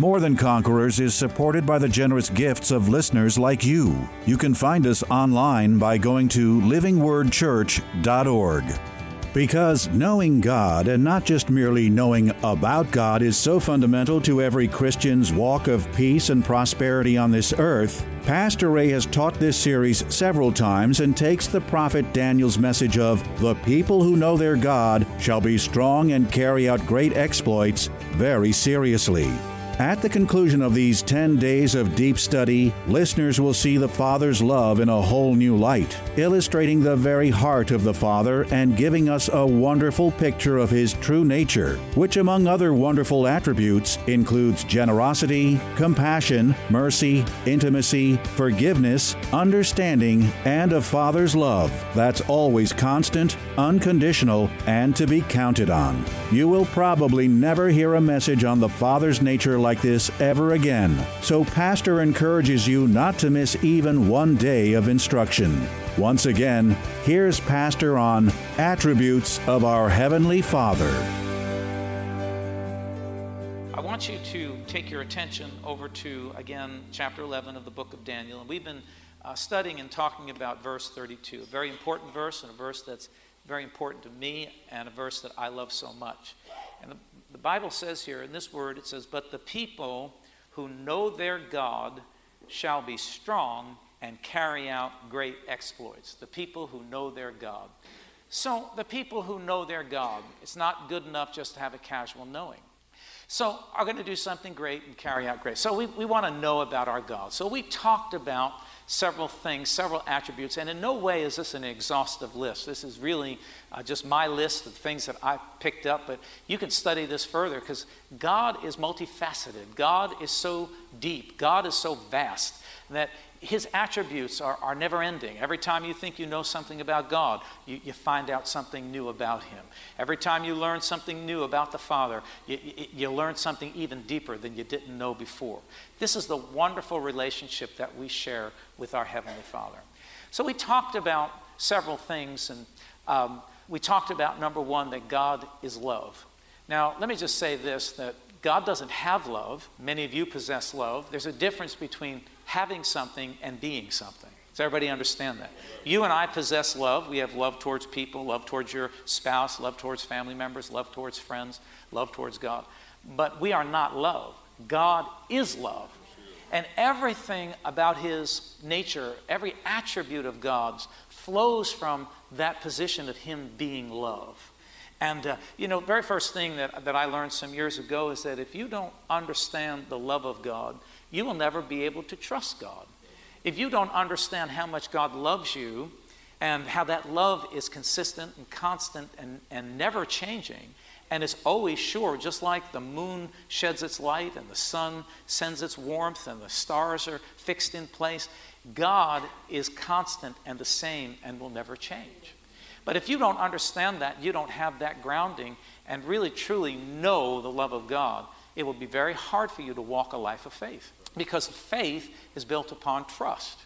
More Than Conquerors is supported by the generous gifts of listeners like you. You can find us online by going to livingwordchurch.org. Because knowing God, and not just merely knowing about God, is so fundamental to every Christian's walk of peace and prosperity on this earth, Pastor Ray has taught this series several times and takes the prophet Daniel's message of the people who know their God shall be strong and carry out great exploits very seriously. At the conclusion of these 10 days of deep study, listeners will see the Father's love in a whole new light, illustrating the very heart of the Father and giving us a wonderful picture of His true nature, which, among other wonderful attributes, includes generosity, compassion, mercy, intimacy, forgiveness, understanding, and a Father's love that's always constant, unconditional, and to be counted on. You will probably never hear a message on the Father's nature like this ever again. So, Pastor encourages you not to miss even one day of instruction. Once again, here's Pastor on Attributes of Our Heavenly Father. I want you to take your attention over to, again, chapter 11 of the book of Daniel. And we've been uh, studying and talking about verse 32, a very important verse and a verse that's very important to me and a verse that I love so much. And the, the Bible says here in this word, it says, But the people who know their God shall be strong and carry out great exploits. The people who know their God. So, the people who know their God, it's not good enough just to have a casual knowing. So, are going to do something great and carry out great. So, we, we want to know about our God. So, we talked about several things, several attributes, and in no way is this an exhaustive list. This is really uh, just my list of things that I picked up, but you can study this further because God is multifaceted. God is so deep. God is so vast that his attributes are, are never ending. Every time you think you know something about God, you, you find out something new about him. Every time you learn something new about the Father, you, you, you learn something even deeper than you didn't know before. This is the wonderful relationship that we share with our Heavenly Father. So we talked about several things, and um, we talked about number one, that God is love. Now, let me just say this that God doesn't have love. Many of you possess love. There's a difference between having something and being something. Does everybody understand that? You and I possess love. We have love towards people, love towards your spouse, love towards family members, love towards friends, love towards God. But we are not love. God is love. And everything about his nature, every attribute of God's, flows from that position of him being love. And, uh, you know, very first thing that, that I learned some years ago is that if you don't understand the love of God, you will never be able to trust God. If you don't understand how much God loves you and how that love is consistent and constant and, and never changing, and is always sure, just like the moon sheds its light and the sun sends its warmth and the stars are fixed in place, God is constant and the same and will never change. But if you don't understand that, you don't have that grounding and really truly know the love of God, it will be very hard for you to walk a life of faith because faith is built upon trust.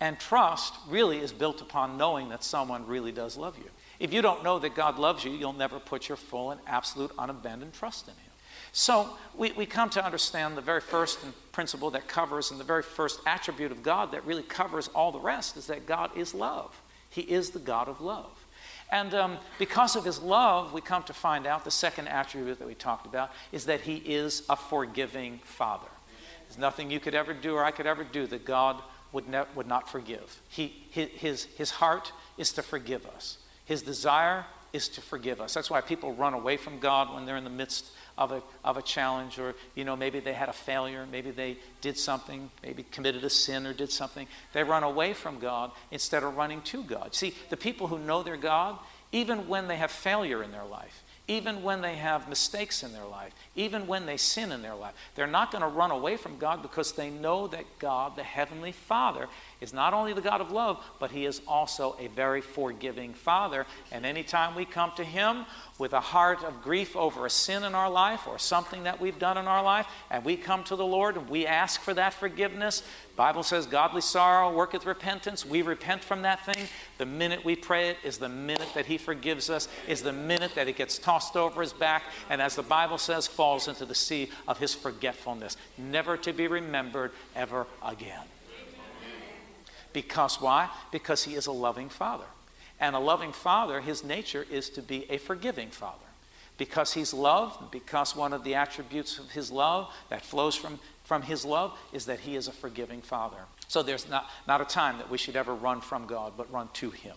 And trust really is built upon knowing that someone really does love you. If you don't know that God loves you, you'll never put your full and absolute unabandoned trust in Him. So we, we come to understand the very first principle that covers, and the very first attribute of God that really covers all the rest is that God is love. He is the God of love. And um, because of his love, we come to find out the second attribute that we talked about is that he is a forgiving father. There's nothing you could ever do or I could ever do that God would, ne- would not forgive. He, his, his heart is to forgive us, his desire is to forgive us. That's why people run away from God when they're in the midst of a, of a challenge, or you know, maybe they had a failure, maybe they did something, maybe committed a sin or did something. They run away from God instead of running to God. See, the people who know their God, even when they have failure in their life, even when they have mistakes in their life, even when they sin in their life. They're not going to run away from God because they know that God, the Heavenly Father, is not only the God of love, but He is also a very forgiving Father. And anytime we come to Him with a heart of grief over a sin in our life or something that we've done in our life, and we come to the Lord and we ask for that forgiveness, Bible says godly sorrow worketh repentance. We repent from that thing. The minute we pray it is the minute that He forgives us, is the minute that it gets tossed over His back, and as the Bible says, falls into the sea of His forgetfulness, never to be remembered ever again. Because why? Because he is a loving father. And a loving father, his nature is to be a forgiving father. Because he's love, because one of the attributes of his love that flows from, from his love is that he is a forgiving father. So there's not, not a time that we should ever run from God, but run to him.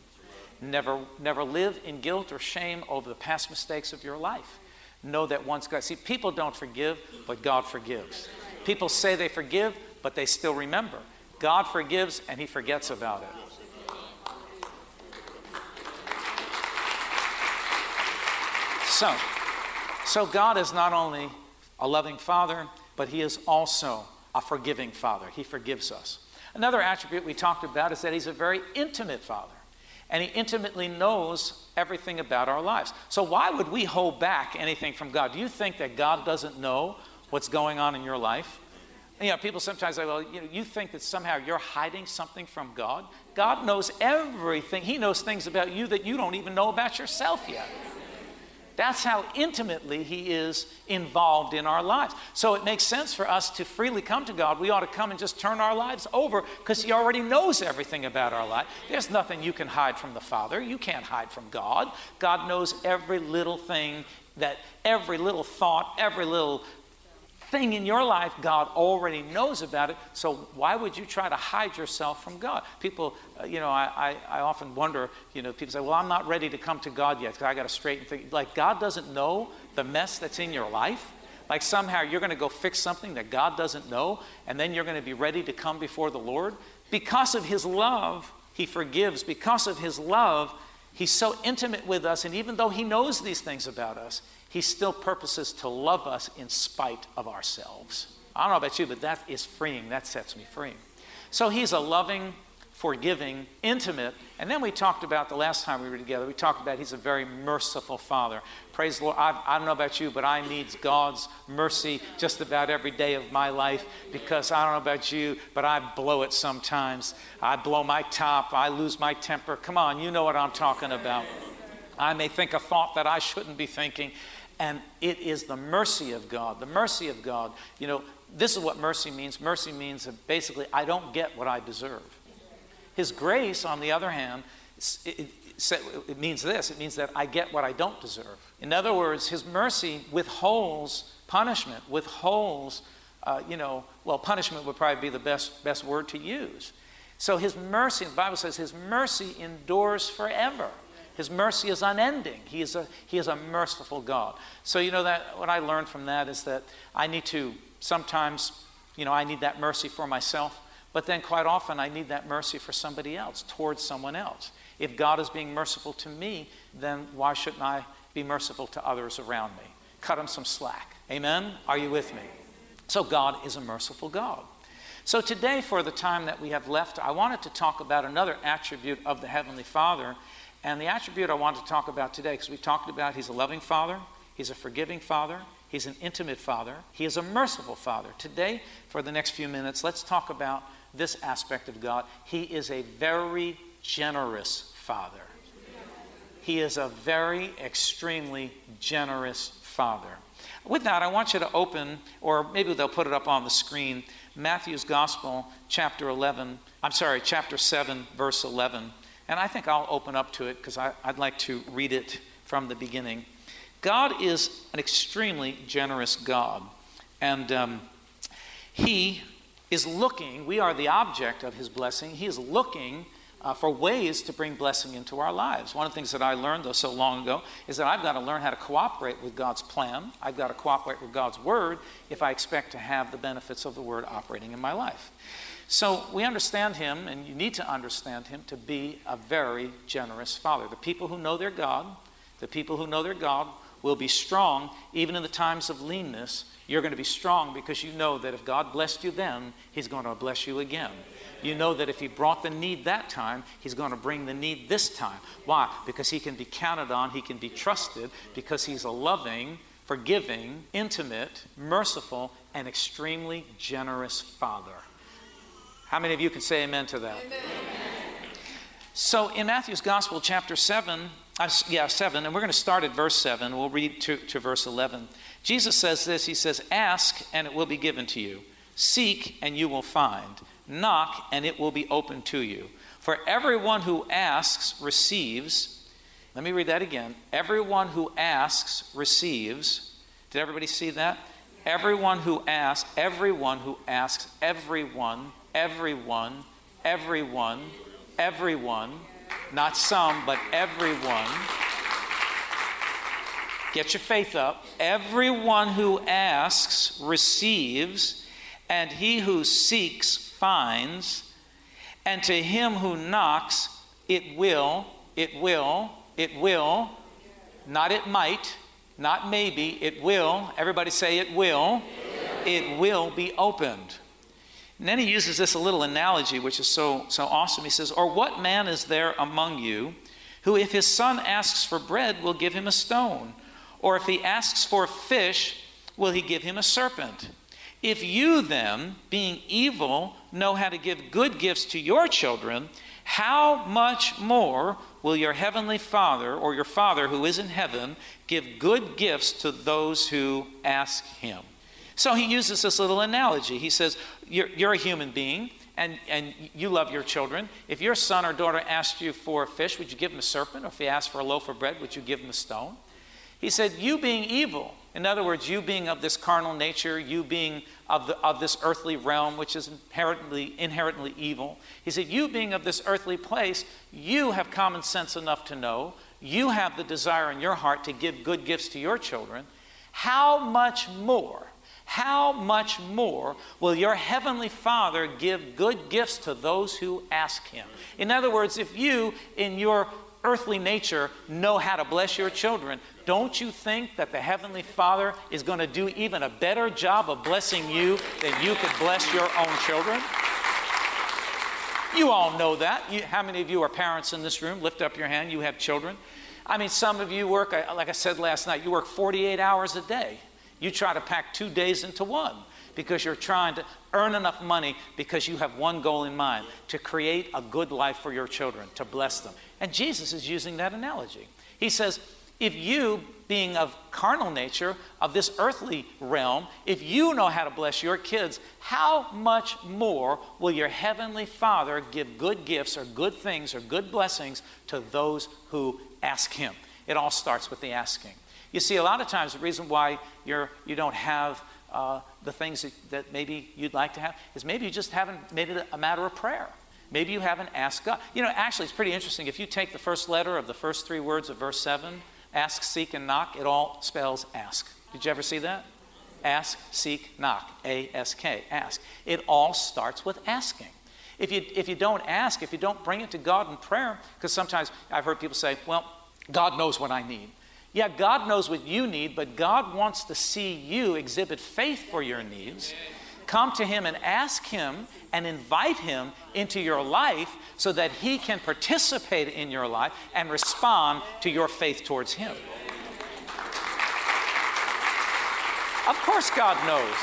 Never, never live in guilt or shame over the past mistakes of your life. Know that once God, see, people don't forgive, but God forgives. People say they forgive, but they still remember. God forgives and he forgets about it. So, so God is not only a loving father, but he is also a forgiving father. He forgives us. Another attribute we talked about is that he's a very intimate father. And he intimately knows everything about our lives. So, why would we hold back anything from God? Do you think that God doesn't know what's going on in your life? You know, people sometimes say, well, you, know, you think that somehow you're hiding something from God. God knows everything. He knows things about you that you don't even know about yourself yet. That's how intimately He is involved in our lives. So it makes sense for us to freely come to God. We ought to come and just turn our lives over because He already knows everything about our life. There's nothing you can hide from the Father. You can't hide from God. God knows every little thing that every little thought, every little thing in your life, God already knows about it. So why would you try to hide yourself from God? People, uh, you know, I, I, I, often wonder, you know, people say, well, I'm not ready to come to God yet because I got to straighten things. Like, God doesn't know the mess that's in your life. Like, somehow you're going to go fix something that God doesn't know, and then you're going to be ready to come before the Lord. Because of His love, He forgives. Because of His love, He's so intimate with us, and even though He knows these things about us, he still purposes to love us in spite of ourselves. I don't know about you, but that is freeing. That sets me free. So he's a loving, forgiving, intimate. And then we talked about the last time we were together, we talked about he's a very merciful father. Praise the Lord. I, I, don't know about you, but I need God's mercy just about every day of my life because I don't know about you, but I blow it sometimes. I blow my top, I lose my temper. Come on, you know what I'm talking about. I may think a thought that I shouldn't be thinking. And it is the mercy of God. The mercy of God. You know, this is what mercy means. Mercy means that basically I don't get what I deserve. His grace, on the other hand, it, it, means this it means that I get what I don't deserve. In other words, His mercy withholds punishment, withholds, uh, you know, well, punishment would probably be the best, best word to use. So His mercy, the Bible says, His mercy endures forever. His mercy is unending. He is a, he is a merciful God. So, you know, that what I learned from that is that I need to sometimes, you know, I need that mercy for myself, but then quite often I need that mercy for somebody else, towards someone else. If God is being merciful to me, then why shouldn't I be merciful to others around me? Cut them some slack. Amen? Are you with me? So, God is a merciful God. So, today, for the time that we have left, I wanted to talk about another attribute of the Heavenly Father, and the attribute I want to talk about today, because we talked about he's a loving father, he's a forgiving father, he's an intimate father, he is a merciful father. Today, for the next few minutes, let's talk about this aspect of God. He is a very generous father. He is a very extremely generous father. With that, I want you to open, or maybe they'll put it up on the screen, Matthew's Gospel, chapter 11. I'm sorry, chapter 7, verse 11. And I think I'll open up to it because I'd like to read it from the beginning. God is an extremely generous God. And um, He is looking, we are the object of His blessing. He is looking uh, for ways to bring blessing into our lives. One of the things that I learned, though, so long ago, is that I've got to learn how to cooperate with God's plan. I've got to cooperate with God's Word if I expect to have the benefits of the Word operating in my life. So we understand him, and you need to understand him to be a very generous father. The people who know their God, the people who know their God will be strong even in the times of leanness. You're going to be strong because you know that if God blessed you then, He's going to bless you again. You know that if He brought the need that time, He's going to bring the need this time. Why? Because He can be counted on, He can be trusted, because He's a loving, forgiving, intimate, merciful, and extremely generous Father. How many of you can say amen to that? Amen. So in Matthew's Gospel, chapter 7, uh, yeah, 7, and we're going to start at verse 7. We'll read to, to verse 11. Jesus says this He says, Ask, and it will be given to you. Seek, and you will find. Knock, and it will be open to you. For everyone who asks receives. Let me read that again. Everyone who asks receives. Did everybody see that? Everyone who asks, everyone who asks, everyone, everyone, everyone, everyone, not some, but everyone. Get your faith up. Everyone who asks receives, and he who seeks finds, and to him who knocks, it will, it will, it will, not it might, not maybe, it will. Everybody say it will. It will be opened. And then he uses this a little analogy, which is so, so awesome. He says, Or what man is there among you who, if his son asks for bread, will give him a stone? Or if he asks for fish, will he give him a serpent? If you then, being evil, know how to give good gifts to your children, how much more will your heavenly Father, or your Father who is in heaven, give good gifts to those who ask him? So he uses this little analogy. He says, You're, you're a human being and, and you love your children. If your son or daughter asked you for a fish, would you give him a serpent? Or if he asked for a loaf of bread, would you give him a stone? He said, You being evil, in other words, you being of this carnal nature, you being of, the, of this earthly realm, which is inherently, inherently evil. He said, You being of this earthly place, you have common sense enough to know, you have the desire in your heart to give good gifts to your children. How much more how much more will your heavenly Father give good gifts to those who ask him? In other words, if you, in your earthly nature, know how to bless your children, don't you think that the heavenly Father is going to do even a better job of blessing you than you could bless your own children? You all know that. You, how many of you are parents in this room? Lift up your hand. You have children. I mean, some of you work, like I said last night, you work 48 hours a day. You try to pack two days into one because you're trying to earn enough money because you have one goal in mind to create a good life for your children, to bless them. And Jesus is using that analogy. He says, if you, being of carnal nature, of this earthly realm, if you know how to bless your kids, how much more will your heavenly Father give good gifts or good things or good blessings to those who ask Him? It all starts with the asking. You see, a lot of times the reason why you're, you don't have uh, the things that, that maybe you'd like to have is maybe you just haven't made it a matter of prayer. Maybe you haven't asked God. You know, actually, it's pretty interesting. If you take the first letter of the first three words of verse 7, ask, seek, and knock, it all spells ask. Did you ever see that? Ask, seek, knock. A S K, ask. It all starts with asking. If you, if you don't ask, if you don't bring it to God in prayer, because sometimes I've heard people say, well, God knows what I need. Yeah, God knows what you need, but God wants to see you exhibit faith for your needs. Come to Him and ask Him and invite Him into your life so that He can participate in your life and respond to your faith towards Him. Of course, God knows.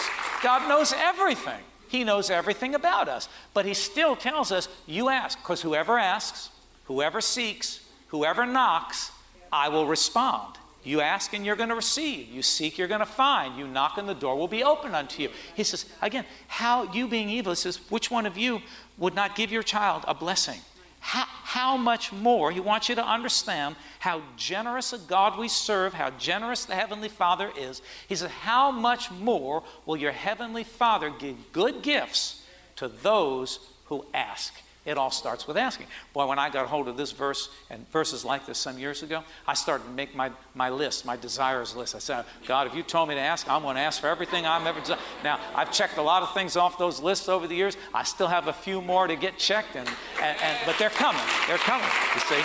God knows everything. He knows everything about us. But He still tells us, you ask, because whoever asks, whoever seeks, whoever knocks, I will respond. You ask and you're going to receive. You seek, you're going to find. You knock and the door will be open unto you. He says, again, how you being evil, he says, which one of you would not give your child a blessing? How, how much more? He wants you to understand how generous a God we serve, how generous the Heavenly Father is. He says, How much more will your Heavenly Father give good gifts to those who ask? It all starts with asking. Boy, when I got hold of this verse and verses like this some years ago, I started to make my, my list, my desires list. I said, God, if you told me to ask, I'm going to ask for everything I've ever done. Now, I've checked a lot of things off those lists over the years. I still have a few more to get checked, and, and, and but they're coming. They're coming, you see.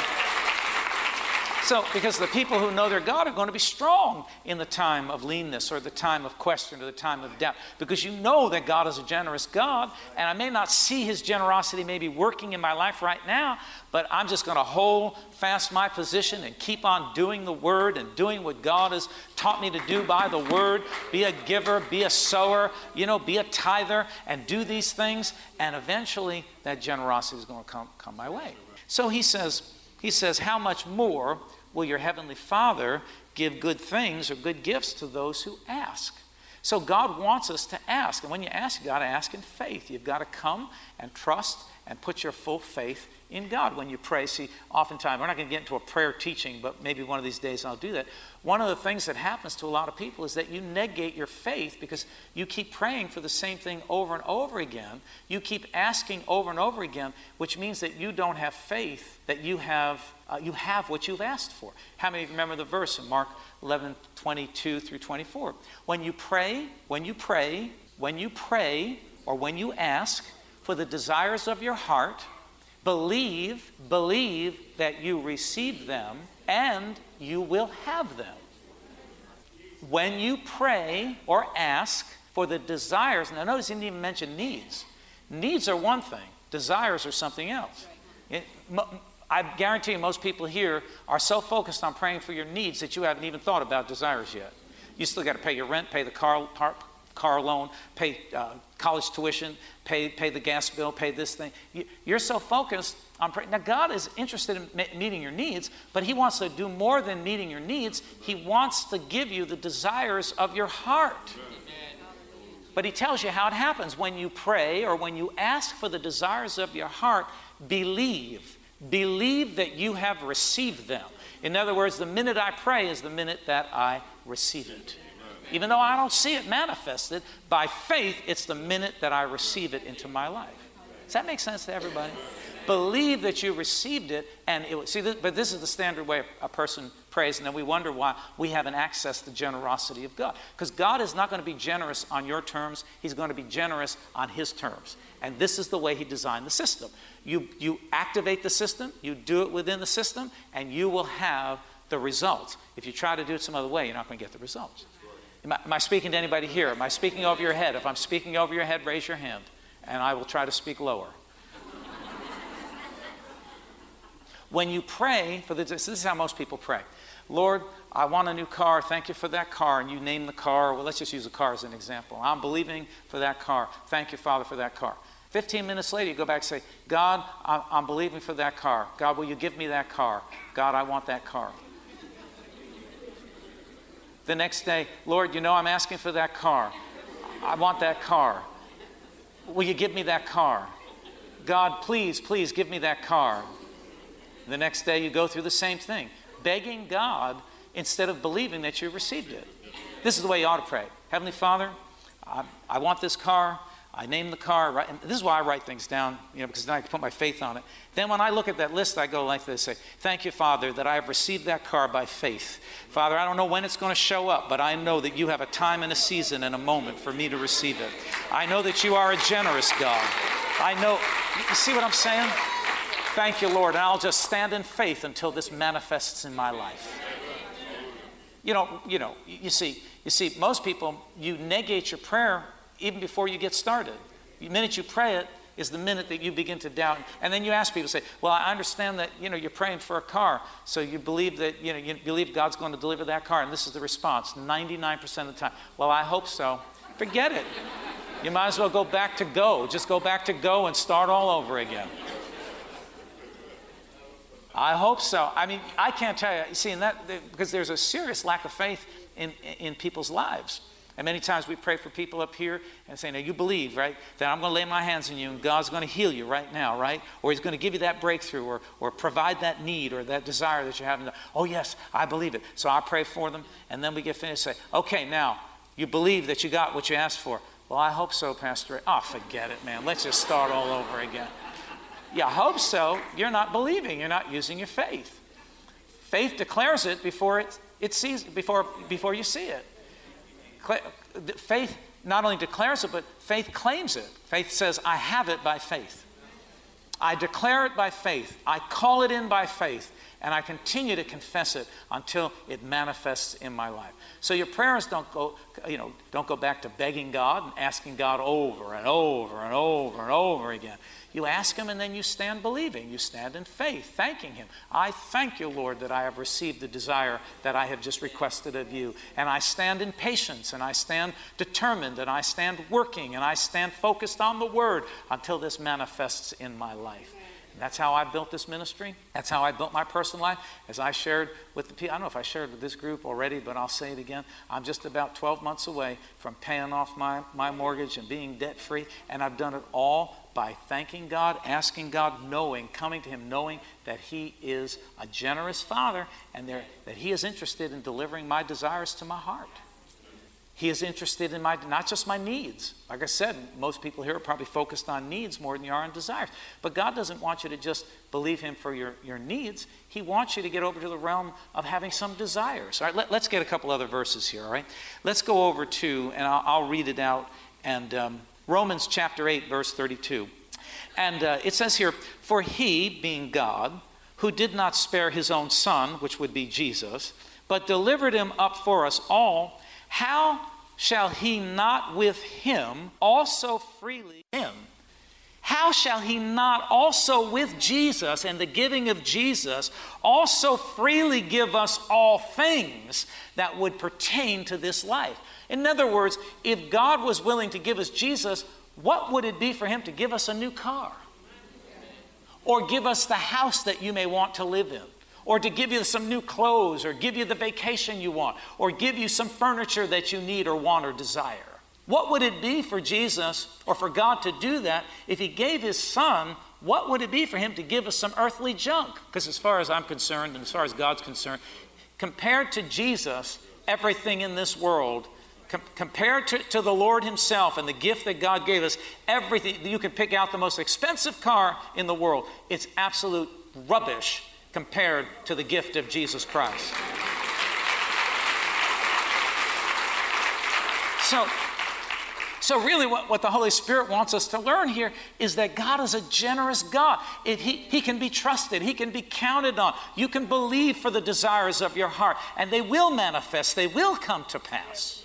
So, because the people who know their God are going to be strong in the time of leanness or the time of question or the time of doubt, because you know that God is a generous God, and I may not see His generosity maybe working in my life right now, but I'm just going to hold fast my position and keep on doing the Word and doing what God has taught me to do by the Word. Be a giver, be a sower, you know, be a tither, and do these things, and eventually that generosity is going to come, come my way. So he says, he says, How much more will your heavenly Father give good things or good gifts to those who ask? So God wants us to ask. And when you ask, you've got to ask in faith. You've got to come and trust and put your full faith in God when you pray. See, oftentimes, we're not going to get into a prayer teaching, but maybe one of these days I'll do that. One of the things that happens to a lot of people is that you negate your faith because you keep praying for the same thing over and over again. You keep asking over and over again, which means that you don't have faith that you have, uh, you have what you've asked for. How many remember the verse in Mark 11 22 through 24? When you pray, when you pray, when you pray, or when you ask for the desires of your heart, Believe, believe that you receive them and you will have them. When you pray or ask for the desires, now notice he didn't even mention needs. Needs are one thing, desires are something else. It, I guarantee you, most people here are so focused on praying for your needs that you haven't even thought about desires yet. You still got to pay your rent, pay the car, car loan, pay uh, college tuition, pay, pay the gas bill, pay this thing. You, are so focused on praying. Now, God is interested in meeting your needs, but He wants to do more than meeting your needs. He wants to give you the desires of your heart. But He tells you how it happens. When you pray or when you ask for the desires of your heart, believe. Believe that you have received them. In other words, the minute I pray is the minute that I receive it even though I don't see it manifested, by faith, it's the minute that I receive it into my life. Does that make sense to everybody? Believe that you received it, and it see. This, but this is the standard way a person prays, and then we wonder why we haven't accessed the generosity of God. Because God is not going to be generous on your terms; He's going to be generous on His terms. And this is the way He designed the system. You you activate the system, you do it within the system, and you will have the results. If you try to do it some other way, you're not going to get the results. Am I, am I, speaking to anybody here? Am I speaking over your head? If I'm speaking over your head, raise your hand, and I will try to speak lower. when you pray for the, this is how most people pray. Lord, I want a new car. Thank you for that car. And you name the car. Well, let's just use a car as an example. I'm believing for that car. Thank you, Father, for that car. 15 minutes later, you go back and say, God, I'm believing for that car. God, will you give me that car? God, I want that car. The next day, Lord, you know I'm asking for that car. I want that car. Will you give me that car? God, please, please give me that car. The next day, you go through the same thing, begging God instead of believing that you received it. This is the way you ought to pray Heavenly Father, I, I want this car. I name the car, right? This is why I write things down, you know, because then I can put my faith on it. Then when I look at that list, I go like this say, Thank you, Father, that I have received that car by faith. Father, I don't know when it's going to show up, but I know that you have a time and a season and a moment for me to receive it. I know that you are a generous God. I know, you see what I'm saying? Thank you, Lord. And I'll just stand in faith until this manifests in my life. You know, you know, you see, you see, most people, you negate your prayer even before you get started. The minute you pray it is the minute that you begin to doubt. And then you ask people, say, well, I understand that, you know, you're praying for a car. So you believe that, you know, you believe God's going to deliver that car. And this is the response 99% of the time. Well, I hope so. Forget it. You might as well go back to go. Just go back to go and start all over again. I hope so. I mean, I can't tell you. See, in that because there's a serious lack of faith in in people's lives. And many times we pray for people up here and say, Now you believe, right? That I'm going to lay my hands on you and God's going to heal you right now, right? Or He's going to give you that breakthrough or, or provide that need or that desire that you're having. Oh, yes, I believe it. So I pray for them. And then we get finished and say, Okay, now you believe that you got what you asked for. Well, I hope so, Pastor. Oh, forget it, man. Let's just start all over again. Yeah, I hope so. You're not believing, you're not using your faith. Faith declares it before it, it sees before before you see it faith not only declares it, but faith claims it. Faith says, I have it by faith. I declare it by faith. I call it in by faith. and I continue to confess it until it manifests in my life. So your prayers don't go, you know, don't go back to begging God and asking God over and over and over and over again. You ask Him and then you stand believing. You stand in faith, thanking Him. I thank you, Lord, that I have received the desire that I have just requested of you. And I stand in patience and I stand determined and I stand working and I stand focused on the Word until this manifests in my life. That's how I built this ministry. That's how I built my personal life. As I shared with the people, I don't know if I shared with this group already, but I'll say it again. I'm just about 12 months away from paying off my, my mortgage and being debt free. And I've done it all by thanking God, asking God, knowing, coming to Him, knowing that He is a generous Father and there, that He is interested in delivering my desires to my heart. He is interested in my, not just my needs. Like I said, most people here are probably focused on needs more than you are on desires. But God doesn't want you to just believe Him for your, your needs. He wants you to get over to the realm of having some desires. All right, let, us get a couple other verses here, all right? Let's go over to, and I'll, I'll read it out, and um, Romans chapter 8, verse 32. And uh, it says here, For He, being God, who did not spare His own Son, which would be Jesus, but delivered Him up for us all, how shall he not with him also freely him? How shall he not also with Jesus and the giving of Jesus also freely give us all things that would pertain to this life? In other words, if God was willing to give us Jesus, what would it be for him to give us a new car? Or give us the house that you may want to live in? or to give you some new clothes, or give you the vacation you want, or give you some furniture that you need or want or desire. What would it be for Jesus or for God to do that if He gave His Son? What would it be for Him to give us some earthly junk? Because, as far as I'm concerned, and as far as God's concerned, compared to Jesus, everything in this world Com- compared to, to, the Lord Himself and the gift that God gave us, everything, you can pick out the most expensive car in the world. It's absolute rubbish compared to the gift of Jesus Christ. So, so really what, what the Holy Spirit wants us to learn here is that God is a generous God. It, he, he can be trusted. He can be counted on. You can believe for the desires of your heart, and they will manifest. They will come to pass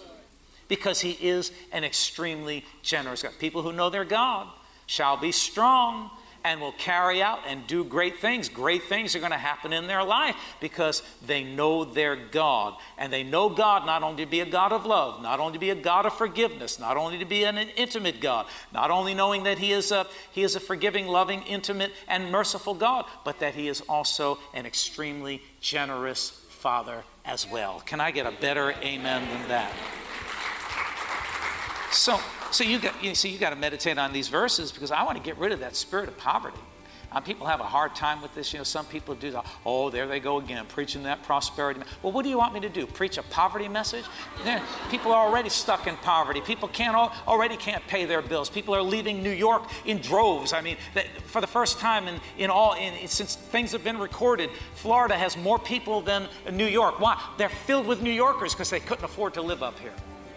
because He is an extremely generous God. People who know their God shall be strong and will carry out and do great things. Great things are going to happen in their life because they know their God. And they know God not only to be a God of love, not only to be a God of forgiveness, not only to be an intimate God, not only knowing that He is a, he is a forgiving, loving, intimate, and merciful God, but that He is also an extremely generous Father as well. Can I get a better amen than that? So, so you got you see you got to meditate on these verses because I want to get rid of that spirit of poverty. Um, people have a hard time with this. You know, some people do. The, oh, there they go again, preaching that prosperity. Well, what do you want me to do? Preach a poverty message? people are already stuck in poverty. People can't already can't pay their bills. People are leaving New York in droves. I mean, for the first time in, in all in, since things have been recorded, Florida has more people than New York. Why? They're filled with New Yorkers because they couldn't afford to live up here.